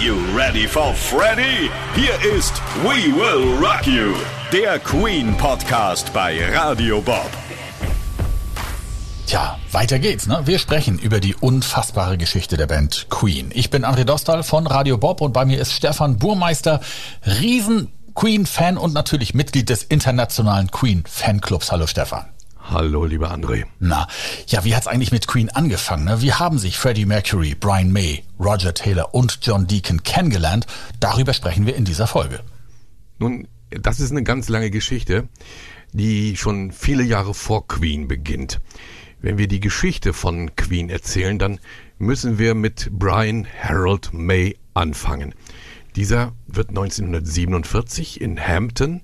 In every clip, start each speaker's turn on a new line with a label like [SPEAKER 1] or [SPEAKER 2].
[SPEAKER 1] you ready for Freddy? Hier ist We Will Rock You, der Queen Podcast bei Radio Bob.
[SPEAKER 2] Tja, weiter geht's. Ne? Wir sprechen über die unfassbare Geschichte der Band Queen. Ich bin André Dostal von Radio Bob und bei mir ist Stefan Burmeister, riesen Queen-Fan und natürlich Mitglied des internationalen Queen-Fanclubs. Hallo Stefan.
[SPEAKER 3] Hallo, lieber André.
[SPEAKER 2] Na, ja, wie hat's eigentlich mit Queen angefangen? Ne? Wie haben sich Freddie Mercury, Brian May, Roger Taylor und John Deacon kennengelernt? Darüber sprechen wir in dieser Folge.
[SPEAKER 3] Nun, das ist eine ganz lange Geschichte, die schon viele Jahre vor Queen beginnt. Wenn wir die Geschichte von Queen erzählen, dann müssen wir mit Brian Harold May anfangen. Dieser wird 1947 in Hampton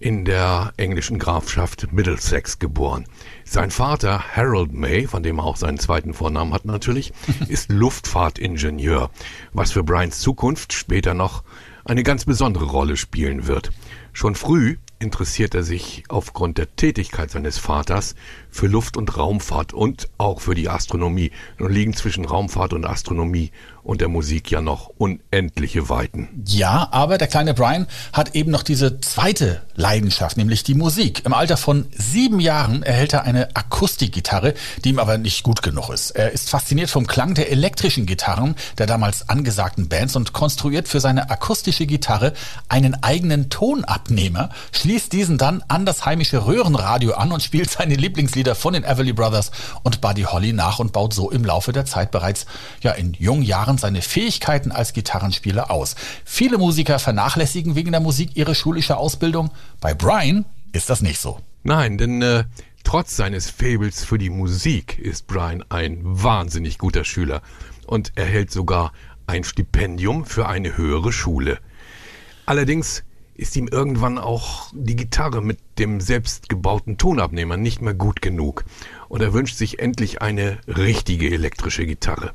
[SPEAKER 3] in der englischen Grafschaft Middlesex geboren. Sein Vater Harold May, von dem er auch seinen zweiten Vornamen hat natürlich, ist Luftfahrtingenieur, was für Brians Zukunft später noch eine ganz besondere Rolle spielen wird. Schon früh interessiert er sich aufgrund der Tätigkeit seines Vaters für Luft- und Raumfahrt und auch für die Astronomie. Nun liegen zwischen Raumfahrt und Astronomie und der Musik ja noch unendliche Weiten.
[SPEAKER 2] Ja, aber der kleine Brian hat eben noch diese zweite Leidenschaft, nämlich die Musik. Im Alter von sieben Jahren erhält er eine Akustikgitarre, die ihm aber nicht gut genug ist. Er ist fasziniert vom Klang der elektrischen Gitarren der damals angesagten Bands und konstruiert für seine akustische Gitarre einen eigenen Tonabnehmer, schließt diesen dann an das heimische Röhrenradio an und spielt seine Lieblingslieder von den Everly Brothers und Buddy Holly nach und baut so im Laufe der Zeit bereits ja in jungen Jahren seine Fähigkeiten als Gitarrenspieler aus. Viele Musiker vernachlässigen wegen der Musik ihre schulische Ausbildung. Bei Brian ist das nicht so.
[SPEAKER 3] Nein, denn äh, trotz seines Fables für die Musik ist Brian ein wahnsinnig guter Schüler und erhält sogar ein Stipendium für eine höhere Schule. Allerdings ist ihm irgendwann auch die Gitarre mit dem selbstgebauten Tonabnehmer nicht mehr gut genug und er wünscht sich endlich eine richtige elektrische Gitarre.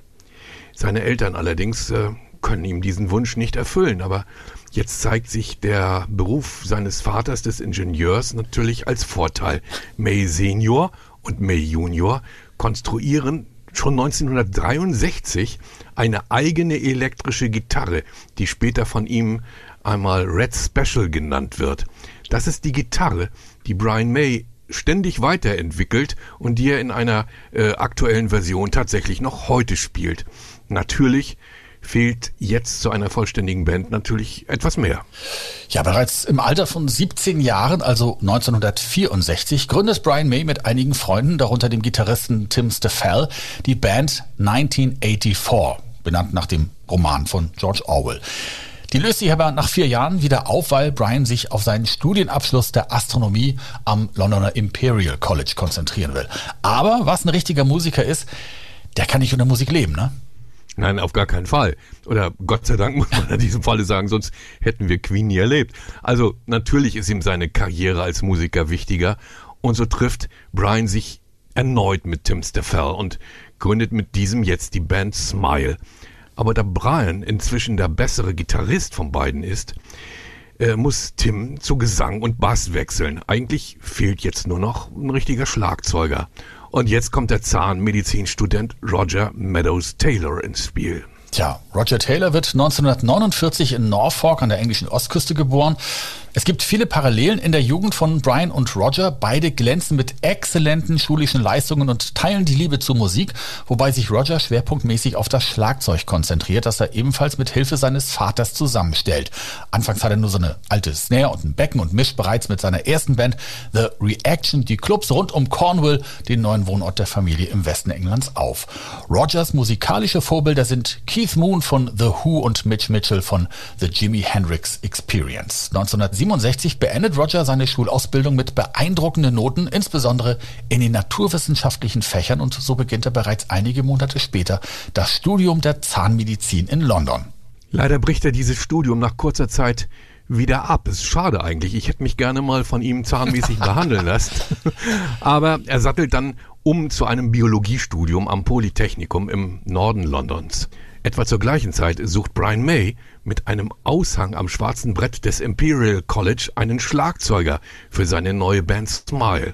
[SPEAKER 3] Seine Eltern allerdings äh, können ihm diesen Wunsch nicht erfüllen, aber jetzt zeigt sich der Beruf seines Vaters des Ingenieurs natürlich als Vorteil. May Senior und May Junior konstruieren schon 1963 eine eigene elektrische Gitarre, die später von ihm einmal Red Special genannt wird. Das ist die Gitarre, die Brian May ständig weiterentwickelt und die er in einer äh, aktuellen Version tatsächlich noch heute spielt. Natürlich fehlt jetzt zu einer vollständigen Band natürlich etwas mehr.
[SPEAKER 2] Ja, bereits im Alter von 17 Jahren, also 1964, gründet Brian May mit einigen Freunden, darunter dem Gitarristen Tim Steffel, die Band 1984, benannt nach dem Roman von George Orwell. Die löst sich aber nach vier Jahren wieder auf, weil Brian sich auf seinen Studienabschluss der Astronomie am Londoner Imperial College konzentrieren will. Aber was ein richtiger Musiker ist, der kann nicht unter Musik leben, ne?
[SPEAKER 3] Nein, auf gar keinen Fall. Oder Gott sei Dank muss man in diesem Falle sagen, sonst hätten wir Queen nie erlebt. Also natürlich ist ihm seine Karriere als Musiker wichtiger und so trifft Brian sich erneut mit Tim Steffel und gründet mit diesem jetzt die Band Smile. Aber da Brian inzwischen der bessere Gitarrist von beiden ist, äh, muss Tim zu Gesang und Bass wechseln. Eigentlich fehlt jetzt nur noch ein richtiger Schlagzeuger. Und jetzt kommt der Zahnmedizinstudent Roger Meadows Taylor ins Spiel.
[SPEAKER 2] Tja, Roger Taylor wird 1949 in Norfolk an der englischen Ostküste geboren. Es gibt viele Parallelen in der Jugend von Brian und Roger. Beide glänzen mit exzellenten schulischen Leistungen und teilen die Liebe zur Musik, wobei sich Roger schwerpunktmäßig auf das Schlagzeug konzentriert, das er ebenfalls mit Hilfe seines Vaters zusammenstellt. Anfangs hat er nur so eine alte Snare und ein Becken und mischt bereits mit seiner ersten Band The Reaction die Clubs rund um Cornwall, den neuen Wohnort der Familie im Westen Englands, auf. Rogers musikalische Vorbilder sind Keith Moon von The Who und Mitch Mitchell von The Jimi Hendrix Experience. 1967 beendet Roger seine Schulausbildung mit beeindruckenden Noten, insbesondere in den naturwissenschaftlichen Fächern und so beginnt er bereits einige Monate später das Studium der Zahnmedizin in London.
[SPEAKER 3] Leider bricht er dieses Studium nach kurzer Zeit wieder ab. Ist schade eigentlich. Ich hätte mich gerne mal von ihm zahnmäßig behandeln lassen. Aber er sattelt dann um zu einem Biologiestudium am Polytechnikum im Norden Londons. Etwa zur gleichen Zeit sucht Brian May mit einem Aushang am schwarzen Brett des Imperial College einen Schlagzeuger für seine neue Band Smile.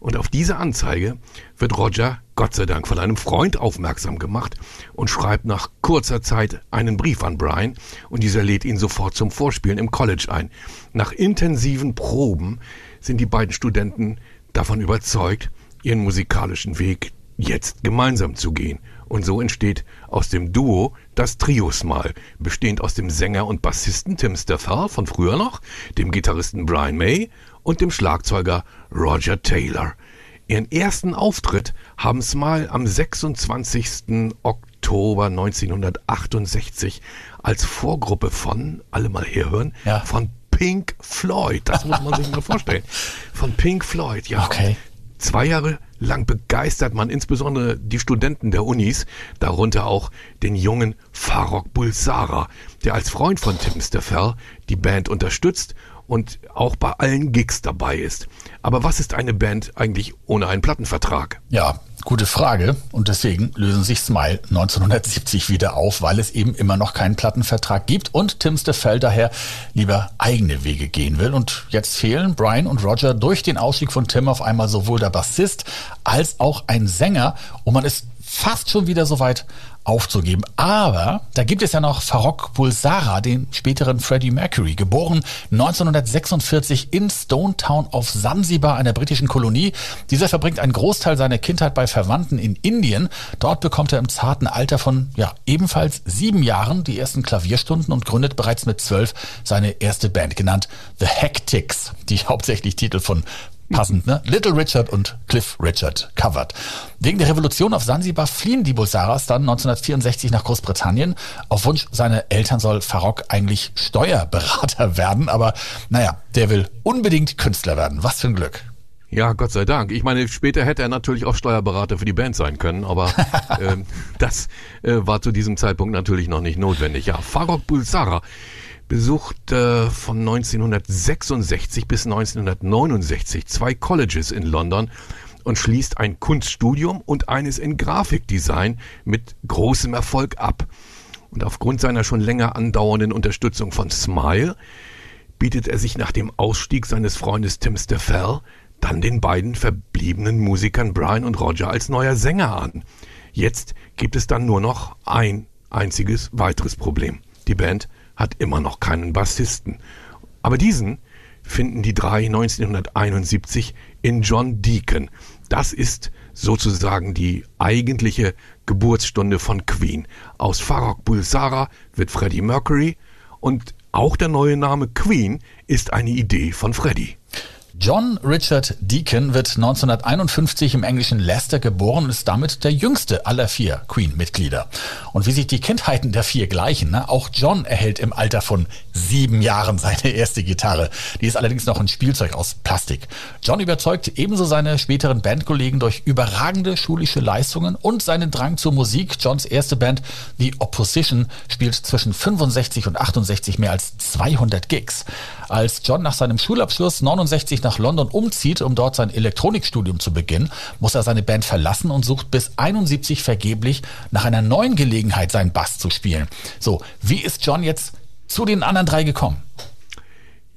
[SPEAKER 3] Und auf diese Anzeige wird Roger Gott sei Dank von einem Freund aufmerksam gemacht und schreibt nach kurzer Zeit einen Brief an Brian und dieser lädt ihn sofort zum Vorspielen im College ein. Nach intensiven Proben sind die beiden Studenten davon überzeugt, ihren musikalischen Weg jetzt gemeinsam zu gehen. Und so entsteht aus dem Duo das Trio-Smile, bestehend aus dem Sänger und Bassisten Tim Staffel von früher noch, dem Gitarristen Brian May und dem Schlagzeuger Roger Taylor. Ihren ersten Auftritt haben Smile am 26. Oktober 1968 als Vorgruppe von, alle mal herhören, ja. von Pink Floyd. Das muss man sich mal vorstellen. Von Pink Floyd, ja.
[SPEAKER 2] Okay.
[SPEAKER 3] Zwei Jahre lang begeistert man insbesondere die Studenten der Unis, darunter auch den jungen Farrokh Bulsara, der als Freund von Tim Staffel die Band unterstützt und auch bei allen Gigs dabei ist. Aber was ist eine Band eigentlich ohne einen Plattenvertrag?
[SPEAKER 2] Ja, gute Frage. Und deswegen lösen sich Smile 1970 wieder auf, weil es eben immer noch keinen Plattenvertrag gibt und Tim Staffel daher lieber eigene Wege gehen will. Und jetzt fehlen Brian und Roger durch den Ausstieg von Tim auf einmal sowohl der Bassist als auch ein Sänger. Und man ist fast schon wieder so weit aufzugeben. Aber da gibt es ja noch Farrokh Bulsara, den späteren Freddie Mercury, geboren 1946 in Stone Town auf Sansibar, einer britischen Kolonie. Dieser verbringt einen Großteil seiner Kindheit bei Verwandten in Indien. Dort bekommt er im zarten Alter von ja ebenfalls sieben Jahren die ersten Klavierstunden und gründet bereits mit zwölf seine erste Band genannt The Hectics, die hauptsächlich Titel von passend, ne? Little Richard und Cliff Richard covered. Wegen der Revolution auf Sansibar fliehen die Bulsaras dann 1964 nach Großbritannien. Auf Wunsch seiner Eltern soll Farok eigentlich Steuerberater werden, aber naja, der will unbedingt Künstler werden. Was für ein Glück.
[SPEAKER 3] Ja, Gott sei Dank. Ich meine, später hätte er natürlich auch Steuerberater für die Band sein können, aber äh, das äh, war zu diesem Zeitpunkt natürlich noch nicht notwendig. Ja, Farok Bulsara besuchte von 1966 bis 1969 zwei Colleges in London und schließt ein Kunststudium und eines in Grafikdesign mit großem Erfolg ab. Und aufgrund seiner schon länger andauernden Unterstützung von Smile bietet er sich nach dem Ausstieg seines Freundes Tim Staffel dann den beiden verbliebenen Musikern Brian und Roger als neuer Sänger an. Jetzt gibt es dann nur noch ein einziges weiteres Problem. Die Band hat immer noch keinen Bassisten. Aber diesen finden die drei 1971 in John Deacon. Das ist sozusagen die eigentliche Geburtsstunde von Queen. Aus Farrokh Bulsara wird Freddie Mercury und auch der neue Name Queen ist eine Idee von Freddie.
[SPEAKER 2] John Richard Deacon wird 1951 im englischen Leicester geboren und ist damit der jüngste aller vier Queen-Mitglieder. Und wie sich die Kindheiten der vier gleichen, ne? auch John erhält im Alter von sieben Jahren seine erste Gitarre. Die ist allerdings noch ein Spielzeug aus Plastik. John überzeugt ebenso seine späteren Bandkollegen durch überragende schulische Leistungen und seinen Drang zur Musik. Johns erste Band, The Opposition, spielt zwischen 65 und 68 mehr als 200 Gigs. Als John nach seinem Schulabschluss 69 nach London umzieht, um dort sein Elektronikstudium zu beginnen, muss er seine Band verlassen und sucht bis 71 vergeblich nach einer neuen Gelegenheit, seinen Bass zu spielen. So, wie ist John jetzt zu den anderen drei gekommen?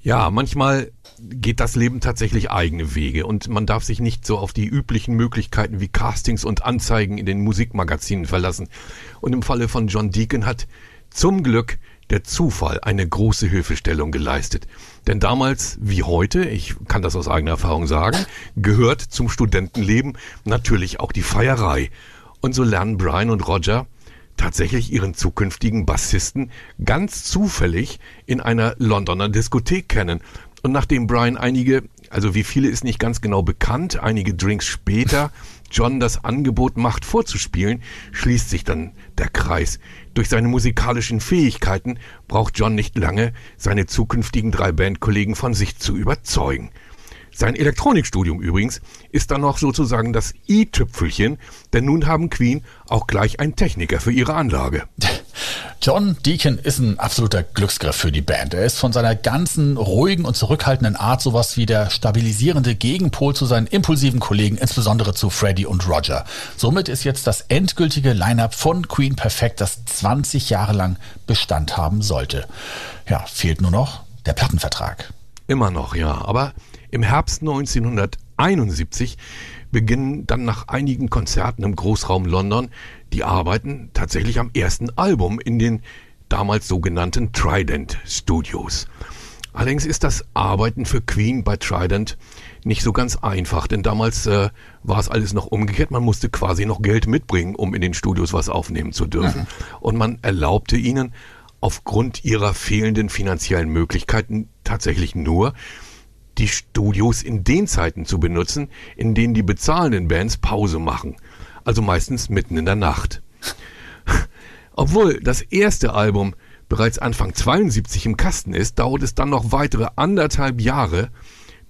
[SPEAKER 3] Ja, manchmal geht das Leben tatsächlich eigene Wege und man darf sich nicht so auf die üblichen Möglichkeiten wie Castings und Anzeigen in den Musikmagazinen verlassen. Und im Falle von John Deacon hat zum Glück der Zufall eine große Hilfestellung geleistet. Denn damals wie heute, ich kann das aus eigener Erfahrung sagen, gehört zum Studentenleben natürlich auch die Feierei. Und so lernen Brian und Roger tatsächlich ihren zukünftigen Bassisten ganz zufällig in einer Londoner Diskothek kennen. Und nachdem Brian einige, also wie viele ist nicht ganz genau bekannt, einige Drinks später John das Angebot macht, vorzuspielen, schließt sich dann der Kreis. Durch seine musikalischen Fähigkeiten braucht John nicht lange, seine zukünftigen drei Bandkollegen von sich zu überzeugen. Sein Elektronikstudium übrigens ist dann noch sozusagen das i-Tüpfelchen, denn nun haben Queen auch gleich einen Techniker für ihre Anlage.
[SPEAKER 2] John Deacon ist ein absoluter Glücksgriff für die Band. Er ist von seiner ganzen ruhigen und zurückhaltenden Art sowas wie der stabilisierende Gegenpol zu seinen impulsiven Kollegen, insbesondere zu Freddie und Roger. Somit ist jetzt das endgültige Line-up von Queen perfekt, das 20 Jahre lang Bestand haben sollte. Ja, fehlt nur noch der Plattenvertrag.
[SPEAKER 3] Immer noch, ja. Aber im Herbst 1971 1971 beginnen dann nach einigen Konzerten im Großraum London die Arbeiten tatsächlich am ersten Album in den damals sogenannten Trident Studios. Allerdings ist das Arbeiten für Queen bei Trident nicht so ganz einfach, denn damals äh, war es alles noch umgekehrt. Man musste quasi noch Geld mitbringen, um in den Studios was aufnehmen zu dürfen. Mhm. Und man erlaubte ihnen aufgrund ihrer fehlenden finanziellen Möglichkeiten tatsächlich nur, die Studios in den Zeiten zu benutzen, in denen die bezahlenden Bands Pause machen. Also meistens mitten in der Nacht. Obwohl das erste Album bereits Anfang 72 im Kasten ist, dauert es dann noch weitere anderthalb Jahre,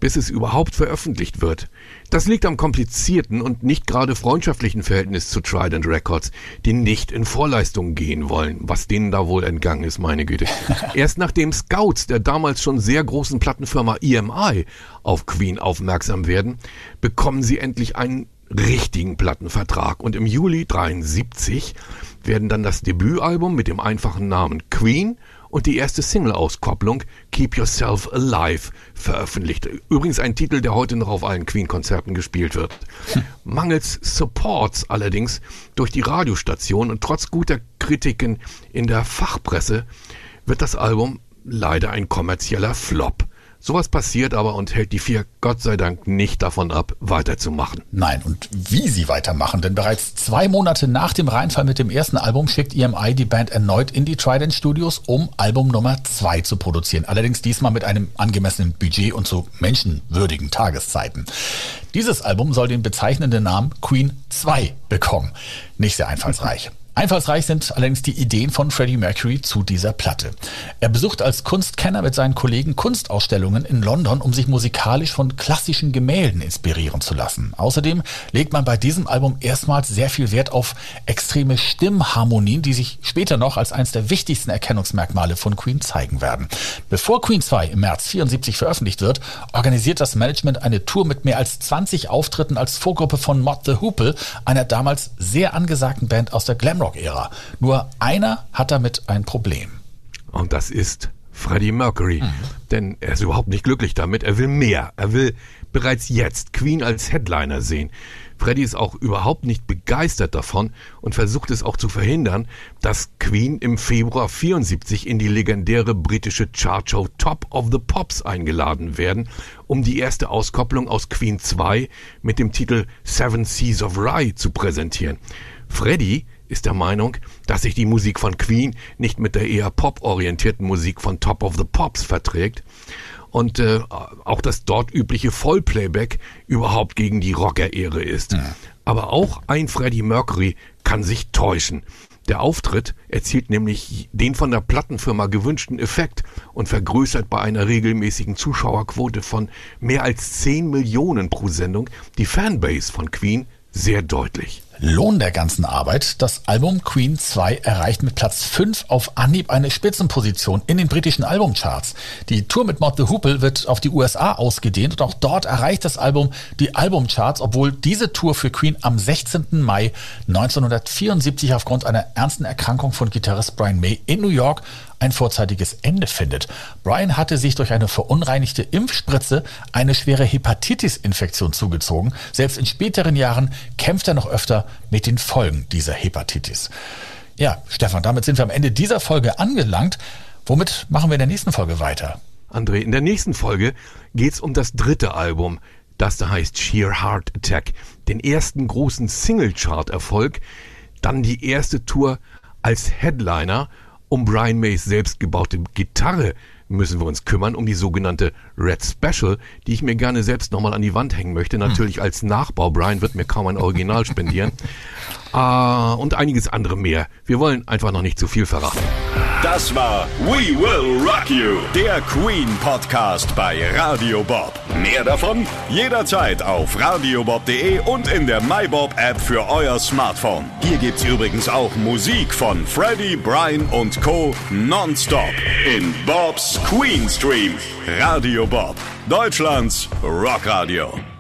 [SPEAKER 3] bis es überhaupt veröffentlicht wird. Das liegt am komplizierten und nicht gerade freundschaftlichen Verhältnis zu Trident Records, die nicht in Vorleistungen gehen wollen, was denen da wohl entgangen ist, meine Güte. Erst nachdem Scouts der damals schon sehr großen Plattenfirma EMI auf Queen aufmerksam werden, bekommen sie endlich einen richtigen Plattenvertrag und im Juli 73 werden dann das Debütalbum mit dem einfachen Namen Queen und die erste Single-Auskopplung Keep Yourself Alive veröffentlicht. Übrigens ein Titel, der heute noch auf allen Queen-Konzerten gespielt wird. Hm. Mangels Supports allerdings durch die Radiostation und trotz guter Kritiken in der Fachpresse wird das Album leider ein kommerzieller Flop. Sowas passiert aber und hält die vier Gott sei Dank nicht davon ab, weiterzumachen.
[SPEAKER 2] Nein, und wie sie weitermachen, denn bereits zwei Monate nach dem Reinfall mit dem ersten Album schickt EMI die Band erneut in die Trident Studios, um Album Nummer zwei zu produzieren. Allerdings diesmal mit einem angemessenen Budget und zu menschenwürdigen Tageszeiten. Dieses Album soll den bezeichnenden Namen Queen 2 bekommen. Nicht sehr einfallsreich. Einfallsreich sind allerdings die Ideen von Freddie Mercury zu dieser Platte. Er besucht als Kunstkenner mit seinen Kollegen Kunstausstellungen in London, um sich musikalisch von klassischen Gemälden inspirieren zu lassen. Außerdem legt man bei diesem Album erstmals sehr viel Wert auf extreme Stimmharmonien, die sich später noch als eines der wichtigsten Erkennungsmerkmale von Queen zeigen werden. Bevor Queen 2 im März 74 veröffentlicht wird, organisiert das Management eine Tour mit mehr als 20 Auftritten als Vorgruppe von Mod the Hoople, einer damals sehr angesagten Band aus der Glam Rock-Ära. Nur einer hat damit ein Problem.
[SPEAKER 3] Und das ist Freddie Mercury. Mhm. Denn er ist überhaupt nicht glücklich damit. Er will mehr. Er will bereits jetzt Queen als Headliner sehen. Freddie ist auch überhaupt nicht begeistert davon und versucht es auch zu verhindern, dass Queen im Februar 74 in die legendäre britische Chartshow Top of the Pops eingeladen werden, um die erste Auskopplung aus Queen 2 mit dem Titel Seven Seas of Rye zu präsentieren. Freddie ist der Meinung, dass sich die Musik von Queen nicht mit der eher pop-orientierten Musik von Top of the Pops verträgt und äh, auch das dort übliche Vollplayback überhaupt gegen die Rocker-Ehre ist. Ja. Aber auch ein Freddie Mercury kann sich täuschen. Der Auftritt erzielt nämlich den von der Plattenfirma gewünschten Effekt und vergrößert bei einer regelmäßigen Zuschauerquote von mehr als 10 Millionen pro Sendung die Fanbase von Queen sehr deutlich.
[SPEAKER 2] Lohn der ganzen Arbeit. Das Album Queen 2 erreicht mit Platz 5 auf Anhieb eine Spitzenposition in den britischen Albumcharts. Die Tour mit Mod the Hoople wird auf die USA ausgedehnt und auch dort erreicht das Album die Albumcharts, obwohl diese Tour für Queen am 16. Mai 1974 aufgrund einer ernsten Erkrankung von Gitarrist Brian May in New York ein vorzeitiges Ende findet. Brian hatte sich durch eine verunreinigte Impfspritze eine schwere Hepatitis-Infektion zugezogen. Selbst in späteren Jahren kämpft er noch öfter mit den Folgen dieser Hepatitis. Ja, Stefan, damit sind wir am Ende dieser Folge angelangt. Womit machen wir in der nächsten Folge weiter?
[SPEAKER 3] André, in der nächsten Folge geht es um das dritte Album, das da heißt Sheer Heart Attack, den ersten großen Single-Chart-Erfolg, dann die erste Tour als Headliner um Brian Mays selbstgebaute Gitarre müssen wir uns kümmern, um die sogenannte Red Special, die ich mir gerne selbst nochmal an die Wand hängen möchte. Natürlich hm. als Nachbau. Brian wird mir kaum ein Original spendieren. Uh, und einiges andere mehr. Wir wollen einfach noch nicht zu viel verraten.
[SPEAKER 1] Das war We Will Rock You, der Queen Podcast bei Radio Bob. Mehr davon jederzeit auf radiobob.de und in der MyBob App für euer Smartphone. Hier gibt's übrigens auch Musik von Freddie, Brian und Co. nonstop in Bobs Queen Stream. Radio Bob, Deutschlands Rockradio.